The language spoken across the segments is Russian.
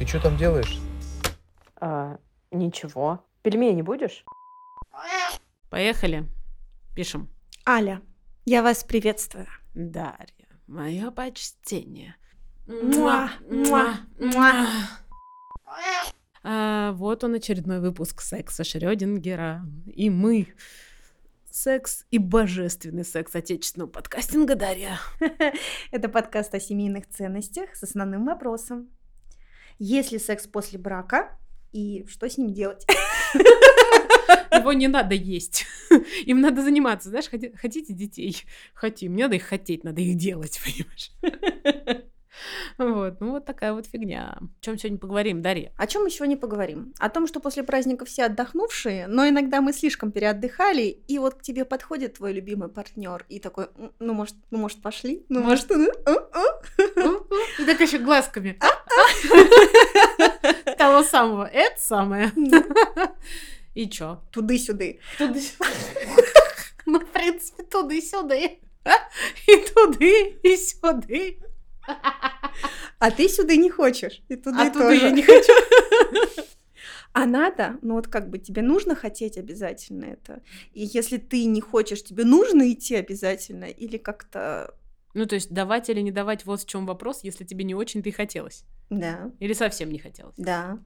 Ты что там делаешь? А, ничего. Пельмени будешь? Поехали. Пишем. Аля, я вас приветствую. Дарья, мое почтение. Муа, муа, муа. А, вот он очередной выпуск секса Шрёдингера. И мы. Секс и божественный секс отечественного подкастинга, Дарья. Это подкаст о семейных ценностях с основным вопросом. Есть ли секс после брака и что с ним делать? Его не надо есть. Им надо заниматься. Знаешь, хоти- хотите детей? Хотим. Не надо их хотеть, надо их делать, понимаешь? Вот, ну вот такая вот фигня. О чем сегодня поговорим, Дарья? О чем мы сегодня поговорим? О том, что после праздника все отдохнувшие, но иногда мы слишком переотдыхали, и вот к тебе подходит твой любимый партнер и такой, «М, ну может, ну может пошли, ну может, ну, а, а». И так еще глазками. Того самого. Это самое. И чё? туды-сюды. Туды. Ну, в принципе, туды-сюды. И туды, и сюды. А ты сюда не хочешь, и туды А тоже. я не хочу. А надо, ну вот как бы тебе нужно хотеть обязательно это. И если ты не хочешь, тебе нужно идти обязательно или как-то, Ну, то есть давать или не давать, вот в чем вопрос, если тебе не очень-то и хотелось. да, Или совсем не хотелось. да.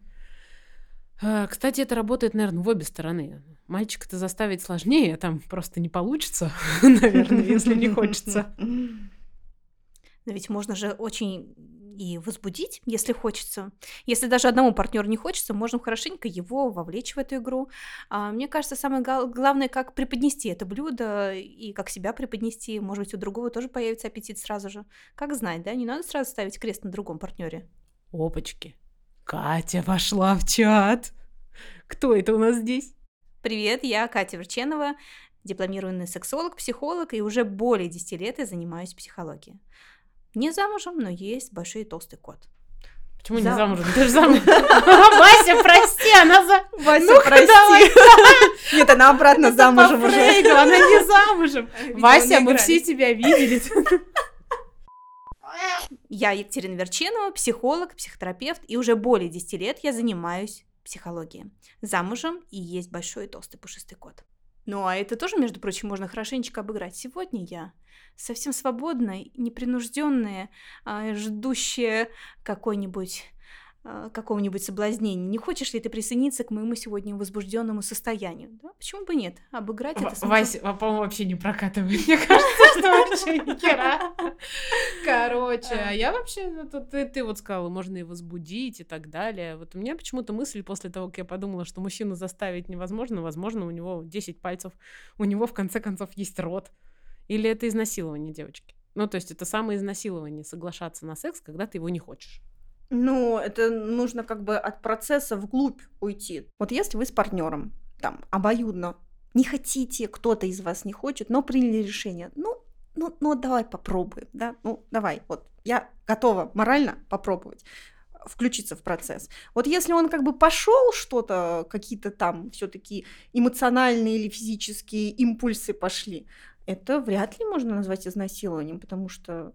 А, Кстати, это работает, наверное, в обе стороны. Мальчика-то заставить сложнее, там просто не получится, наверное, если не хочется. Но ведь можно же очень и возбудить, если хочется. Если даже одному партнеру не хочется, можно хорошенько его вовлечь в эту игру. А, мне кажется, самое главное, как преподнести это блюдо и как себя преподнести. Может быть, у другого тоже появится аппетит сразу же. Как знать, да? Не надо сразу ставить крест на другом партнере. Опачки. Катя вошла в чат. Кто это у нас здесь? Привет, я Катя Верченова, дипломированный сексолог, психолог, и уже более 10 лет я занимаюсь психологией. Не замужем, но есть большой и толстый кот. Почему не Зам- замужем? Ты же замужем. Вася, прости, она за... Вася, Ну-ка, прости. Нет, она обратно Это замужем уже. Она не замужем. Видимо, Вася, мы все тебя видели. Я Екатерина Верченова, психолог, психотерапевт, и уже более 10 лет я занимаюсь психологией. Замужем и есть большой и толстый пушистый кот. Ну, а это тоже, между прочим, можно хорошенечко обыграть. Сегодня я совсем свободная, непринужденная, а, ждущая какой-нибудь а, какого-нибудь соблазнения. Не хочешь ли ты присоединиться к моему сегодня возбужденному состоянию? Да, почему бы нет? Обыграть это. Вася, по-моему, вообще не прокатывает. Мне кажется, что вообще ни хера. Короче, а я вообще, ну, ты, ты вот сказала, можно и возбудить и так далее. Вот у меня почему-то мысль после того, как я подумала, что мужчину заставить невозможно, возможно, у него 10 пальцев, у него в конце концов есть рот. Или это изнасилование девочки? Ну, то есть это самое изнасилование, соглашаться на секс, когда ты его не хочешь. Ну, это нужно как бы от процесса вглубь уйти. Вот если вы с партнером, там, обоюдно, не хотите, кто-то из вас не хочет, но приняли решение, ну, ну, ну, давай попробуем, да, ну, давай, вот, я готова морально попробовать включиться в процесс. Вот если он как бы пошел что-то, какие-то там все-таки эмоциональные или физические импульсы пошли, это вряд ли можно назвать изнасилованием, потому что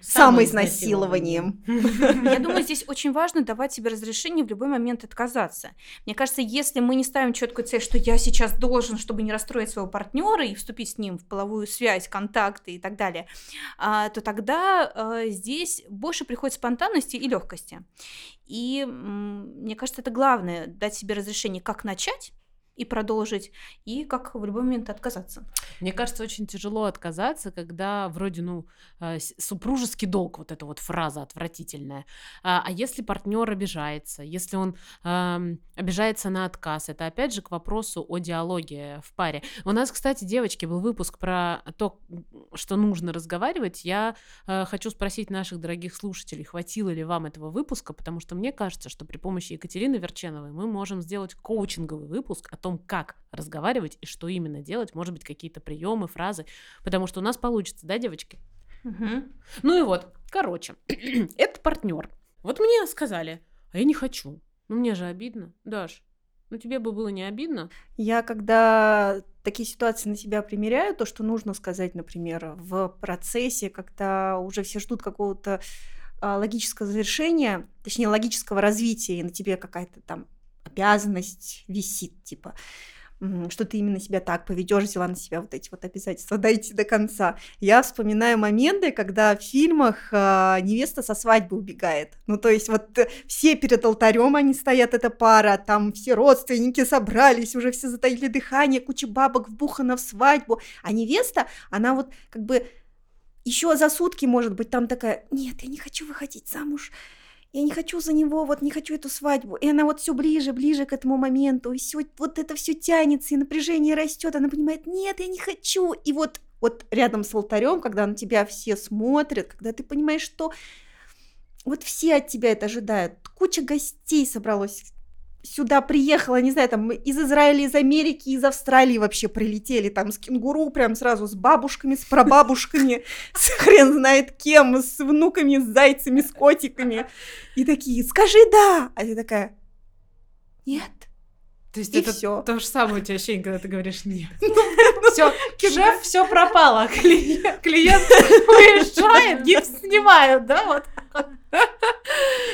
самоизнасилованием. Я думаю, здесь очень важно давать себе разрешение в любой момент отказаться. Мне кажется, если мы не ставим четкую цель, что я сейчас должен, чтобы не расстроить своего партнера и вступить с ним в половую связь, контакты и так далее, а, то тогда а, здесь больше приходит спонтанности и легкости. И мне кажется, это главное дать себе разрешение, как начать и продолжить, и как в любой момент отказаться. Мне кажется, очень тяжело отказаться, когда вроде, ну, э, супружеский долг, вот эта вот фраза отвратительная. А а если партнер обижается, если он ам, обижается на отказ, это опять же к вопросу о диалоге в паре. У нас, кстати, девочки, был выпуск про то, что нужно разговаривать. Я э, хочу спросить наших дорогих слушателей, хватило ли вам этого выпуска, потому что мне кажется, что при помощи Екатерины Верченовой мы можем сделать коучинговый выпуск о том, как разговаривать и что именно делать, может быть, какие-то приемы, фразы, потому что у нас получится, да, девочки? Ну и вот, короче, это партнер. Вот мне сказали, а я не хочу. Ну мне же обидно, Даш. Ну тебе бы было не обидно? Я когда такие ситуации на себя примеряю, то, что нужно сказать, например, в процессе, когда уже все ждут какого-то а, логического завершения, точнее, логического развития, и на тебе какая-то там обязанность висит, типа, что ты именно себя так поведешь, взяла на себя вот эти вот обязательства, дойти до конца. Я вспоминаю моменты, когда в фильмах а, невеста со свадьбы убегает. Ну, то есть вот э, все перед алтарем они стоят, эта пара, там все родственники собрались, уже все затаили дыхание, куча бабок вбухана в свадьбу, а невеста, она вот как бы еще за сутки, может быть, там такая, нет, я не хочу выходить замуж, я не хочу за него, вот не хочу эту свадьбу. И она вот все ближе, ближе к этому моменту, и все, вот это все тянется, и напряжение растет, она понимает, нет, я не хочу. И вот, вот рядом с алтарем, когда на тебя все смотрят, когда ты понимаешь, что вот все от тебя это ожидают, куча гостей собралось сюда приехала, не знаю, там из Израиля, из Америки, из Австралии вообще прилетели, там с кенгуру прям сразу с бабушками, с прабабушками, с хрен знает кем, с внуками, с зайцами, с котиками. И такие, скажи да! А ты такая, нет. То есть И это всё. то же самое у тебя ощущение, когда ты говоришь нет. Все, шеф, все пропало. Клиент, клиент уезжает, гипс снимают, да, вот.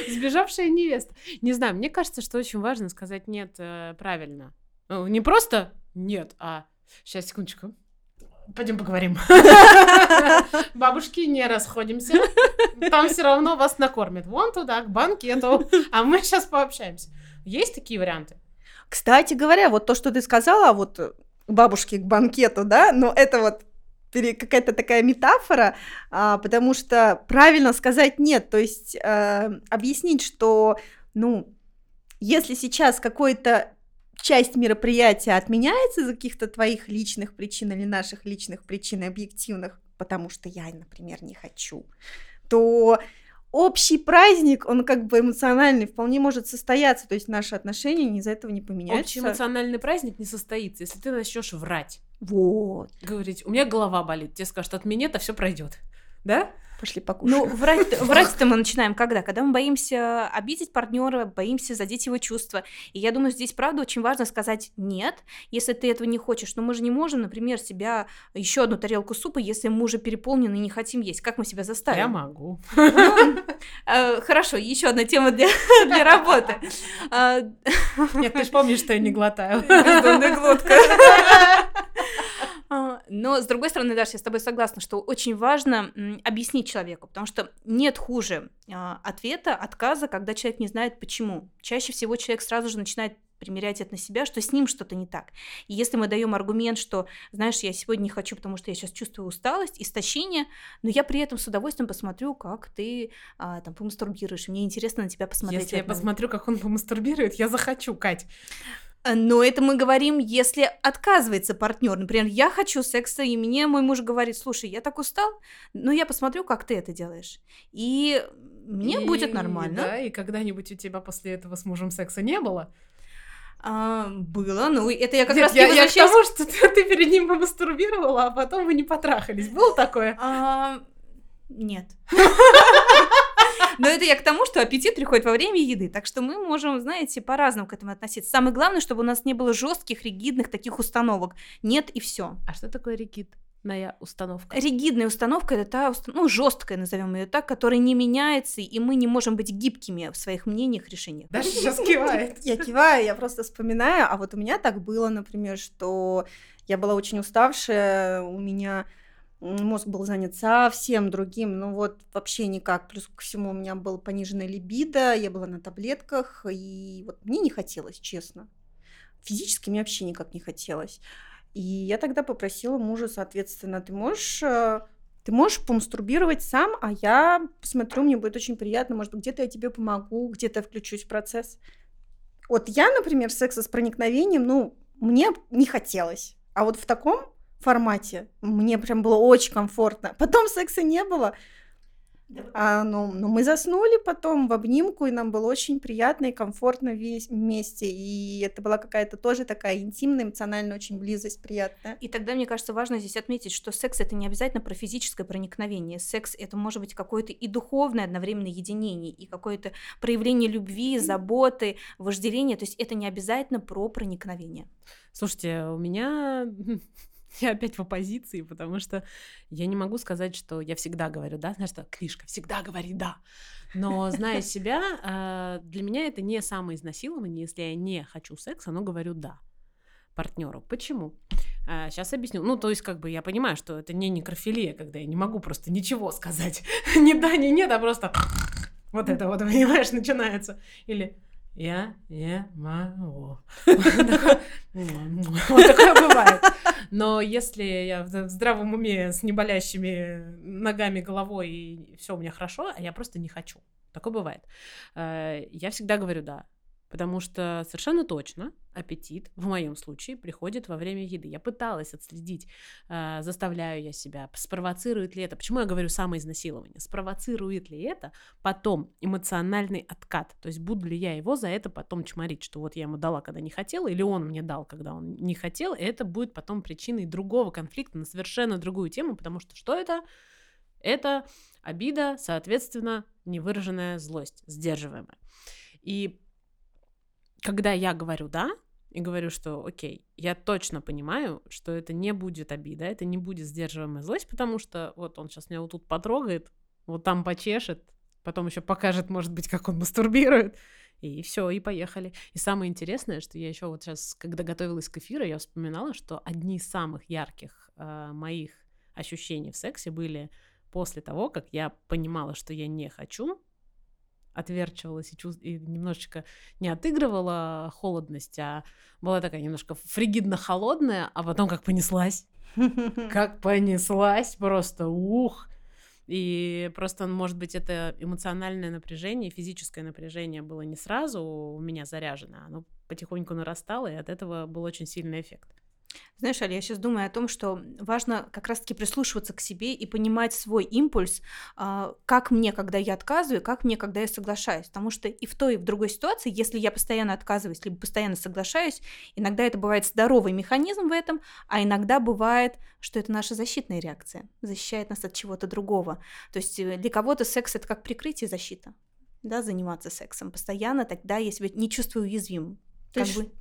Сбежавшая невеста. Не знаю, мне кажется, что очень важно сказать нет э, правильно. Ну, Не просто нет, а сейчас секундочку. Пойдем поговорим. Бабушки, не расходимся. Там все равно вас накормят. Вон туда, к банкету. А мы сейчас пообщаемся. Есть такие варианты? Кстати говоря, вот то, что ты сказала, вот э, к бабушке к банкету, да, но это вот какая-то такая метафора, а, потому что правильно сказать нет, то есть э, объяснить, что, ну, если сейчас какой-то часть мероприятия отменяется из-за каких-то твоих личных причин или наших личных причин объективных, потому что я, например, не хочу, то общий праздник, он как бы эмоциональный, вполне может состояться, то есть наши отношения из-за этого не поменяются. Общий эмоциональный праздник не состоится, если ты начнешь врать. Вот. Говорить, у меня голова болит. Тебе скажут, от минета все пройдет. Да? Пошли покушаем. Ну, врать, врать-то мы начинаем когда? Когда мы боимся обидеть партнера, боимся задеть его чувства. И я думаю, здесь, правда, очень важно сказать нет, если ты этого не хочешь. Но мы же не можем, например, себя еще одну тарелку супа, если мы уже переполнены и не хотим есть. Как мы себя заставим? Я могу. Ну, э, Хорошо, еще одна тема для, для работы. А, Нет, ты же помнишь, что я не глотаю. Бездонная глотка. Но, с другой стороны, Даша, я с тобой согласна, что очень важно объяснить человеку, потому что нет хуже а, ответа, отказа, когда человек не знает почему. Чаще всего человек сразу же начинает примерять это на себя, что с ним что-то не так. И если мы даем аргумент, что, знаешь, я сегодня не хочу, потому что я сейчас чувствую усталость, истощение, но я при этом с удовольствием посмотрю, как ты а, там помастурбируешь. Мне интересно на тебя посмотреть. Если я посмотрю, как он помастурбирует, я захочу, Кать. Э, Но это мы говорим, если отказывается партнер. Например, я хочу секса, и мне мой муж говорит, слушай, я так устал, но я посмотрю, как ты это делаешь. И мне И- будет нормально. Да, и когда-нибудь у тебя после этого с мужем секса не было? А, было, ну это я как Нет, раз я, таки я к возвращаюсь- тому, что ты, ты перед ним помастурбировала, а потом вы не потрахались. Было такое? А, Нет. Но это я к тому, что аппетит приходит во время еды. Так что мы можем, знаете, по-разному к этому относиться. Самое главное, чтобы у нас не было жестких, ригидных таких установок. Нет и все. А что такое ригидная установка? Ригидная установка это та, уста- ну, жесткая, назовем ее так, которая не меняется, и мы не можем быть гибкими в своих мнениях, решениях. Даша сейчас кивает. Я киваю, я просто вспоминаю, а вот у меня так было, например, что я была очень уставшая, у меня мозг был занят совсем другим, ну вот вообще никак. Плюс ко всему у меня был пониженная либидо, я была на таблетках, и вот мне не хотелось, честно. Физически мне вообще никак не хотелось. И я тогда попросила мужа, соответственно, ты можешь э, ты можешь помастурбировать сам, а я посмотрю, мне будет очень приятно, может где-то я тебе помогу, где-то включусь в процесс. Вот я, например, секса с проникновением, ну, мне не хотелось. А вот в таком формате мне прям было очень комфортно. Потом секса не было. А, ну, ну, мы заснули потом в обнимку, и нам было очень приятно и комфортно весь вместе. И это была какая-то тоже такая интимная, эмоциональная очень близость приятная. И тогда, мне кажется, важно здесь отметить, что секс это не обязательно про физическое проникновение. Секс это может быть какое-то и духовное одновременно единение, и какое-то проявление любви, заботы, вожделения. То есть это не обязательно про проникновение. Слушайте, у меня я опять в оппозиции, потому что я не могу сказать, что я всегда говорю да, знаешь, что книжка всегда говорит да. Но зная себя, э, для меня это не самоизнасилование, если я не хочу секса, но говорю да партнеру. Почему? Сейчас объясню. Ну, то есть, как бы я понимаю, что это не некрофилия, когда я не могу просто ничего сказать. ни да, ни нет, а просто вот это вот, понимаешь, начинается. Или я не могу. Вот такое бывает. Но если я в здравом уме с неболящими ногами, головой, и все у меня хорошо, а я просто не хочу. Такое бывает. Э, я всегда говорю «да». Потому что совершенно точно аппетит в моем случае приходит во время еды. Я пыталась отследить, э, заставляю я себя, спровоцирует ли это. Почему я говорю самоизнасилование? Спровоцирует ли это потом эмоциональный откат? То есть буду ли я его за это потом чморить, что вот я ему дала, когда не хотела, или он мне дал, когда он не хотел, и это будет потом причиной другого конфликта на совершенно другую тему, потому что что это? Это обида, соответственно, невыраженная злость, сдерживаемая. И когда я говорю «да», и говорю, что окей, я точно понимаю, что это не будет обида, это не будет сдерживаемая злость, потому что вот он сейчас меня вот тут потрогает, вот там почешет, потом еще покажет, может быть, как он мастурбирует, и все, и поехали. И самое интересное, что я еще вот сейчас, когда готовилась к эфиру, я вспоминала, что одни из самых ярких э, моих ощущений в сексе были после того, как я понимала, что я не хочу, отверчивалась и, чувств... и немножечко не отыгрывала холодность, а была такая немножко фригидно-холодная, а потом как понеслась. Как понеслась просто, ух! И просто, может быть, это эмоциональное напряжение, физическое напряжение было не сразу у меня заряжено, оно потихоньку нарастало, и от этого был очень сильный эффект. Знаешь, Али, я сейчас думаю о том, что важно как раз-таки прислушиваться к себе и понимать свой импульс, а, как мне, когда я отказываю, как мне, когда я соглашаюсь. Потому что и в той, и в другой ситуации, если я постоянно отказываюсь, либо постоянно соглашаюсь, иногда это бывает здоровый механизм в этом, а иногда бывает, что это наша защитная реакция, защищает нас от чего-то другого. То есть э, для кого-то секс это как прикрытие защита, да, заниматься сексом постоянно, тогда я себя не чувствую уязвимым. Как бы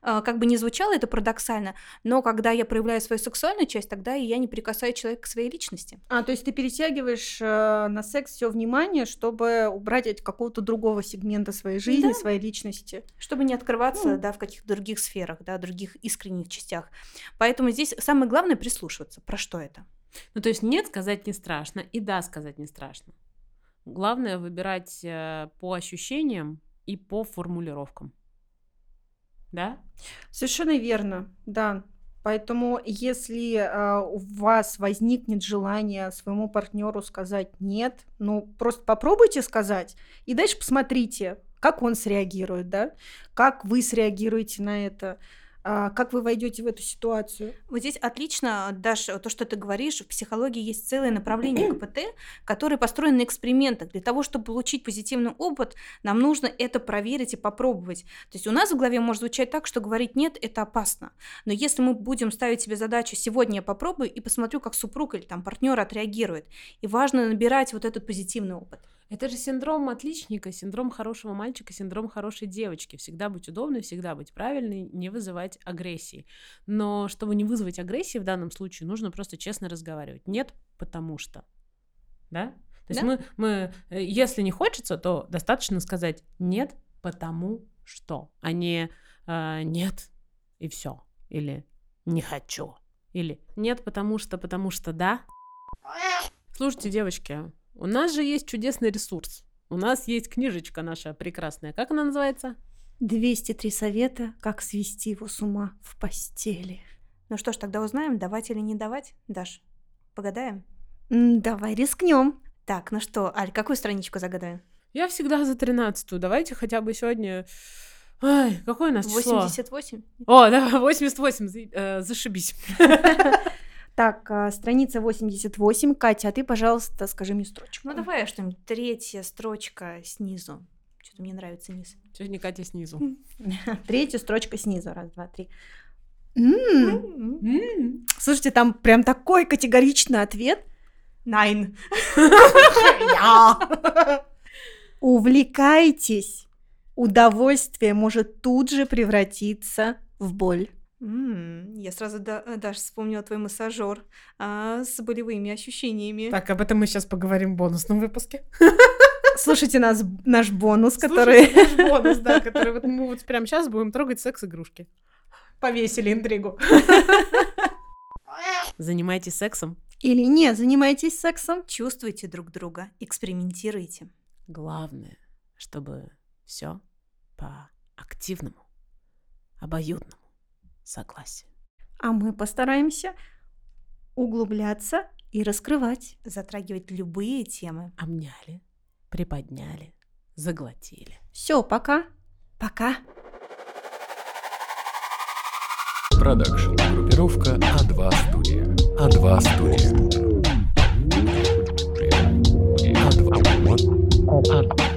как бы не звучало это парадоксально, но когда я проявляю свою сексуальную часть, тогда и я не прикасаю человека к своей личности. А, то есть ты перетягиваешь э, на секс все внимание, чтобы убрать от какого-то другого сегмента своей жизни, да. своей личности. Чтобы не открываться, ну. да, в каких-то других сферах, да, других искренних частях. Поэтому здесь самое главное прислушиваться. Про что это? Ну, то есть нет сказать не страшно, и да сказать не страшно. Главное выбирать э, по ощущениям и по формулировкам да? Совершенно верно, да. Поэтому, если э, у вас возникнет желание своему партнеру сказать нет, ну просто попробуйте сказать и дальше посмотрите, как он среагирует, да, как вы среагируете на это. А как вы войдете в эту ситуацию? Вот здесь отлично, Даша, то, что ты говоришь, в психологии есть целое направление КПТ, которое построено на экспериментах. Для того, чтобы получить позитивный опыт, нам нужно это проверить и попробовать. То есть у нас в голове может звучать так, что говорить «нет» — это опасно. Но если мы будем ставить себе задачу «сегодня я попробую и посмотрю, как супруг или там партнер отреагирует», и важно набирать вот этот позитивный опыт. Это же синдром отличника, синдром хорошего мальчика, синдром хорошей девочки. Всегда быть удобной, всегда быть правильной, не вызывать агрессии. Но чтобы не вызвать агрессии в данном случае, нужно просто честно разговаривать. Нет, потому что. Да? То есть да? мы, мы, э, если не хочется, то достаточно сказать нет, потому что, а не э, нет и все. Или не хочу. Или нет, потому что, потому что да. Слушайте, девочки, у нас же есть чудесный ресурс. У нас есть книжечка наша прекрасная. Как она называется? 203 совета, как свести его с ума в постели. Ну что ж, тогда узнаем, давать или не давать. Даш, погадаем? Давай рискнем. Так, ну что, Аль, какую страничку загадаем? Я всегда за тринадцатую. Давайте хотя бы сегодня... Ай, какое у нас 88? число? О, да, 88, э, зашибись. Так, а, страница 88. Катя, а ты, пожалуйста, скажи мне строчку. Ну давай что-нибудь. Третья строчка снизу. Что-то мне нравится низ. Сегодня Катя снизу. Третья строчка снизу. Раз, два, три. Слушайте, там прям такой категоричный ответ. Найн. Увлекайтесь. Удовольствие может тут же превратиться в боль. М, Я сразу да- э, даже вспомнила твой массажер а, с болевыми ощущениями. Так, об этом мы сейчас поговорим в бонусном выпуске. Слушайте нас, наш бонус, Слушайте который... наш бонус, да, который вот мы вот прямо сейчас будем трогать секс-игрушки. Повесили интригу. Занимайтесь сексом. Или не, занимаетесь сексом. Чувствуйте друг друга, экспериментируйте. Главное, чтобы все по активному, обоюдному согласию. А мы постараемся углубляться и раскрывать. Затрагивать любые темы. Обняли, приподняли, заглотили. Все, пока. Пока. Продакшн. Группировка А2 студия. А2 студия. А2. А2.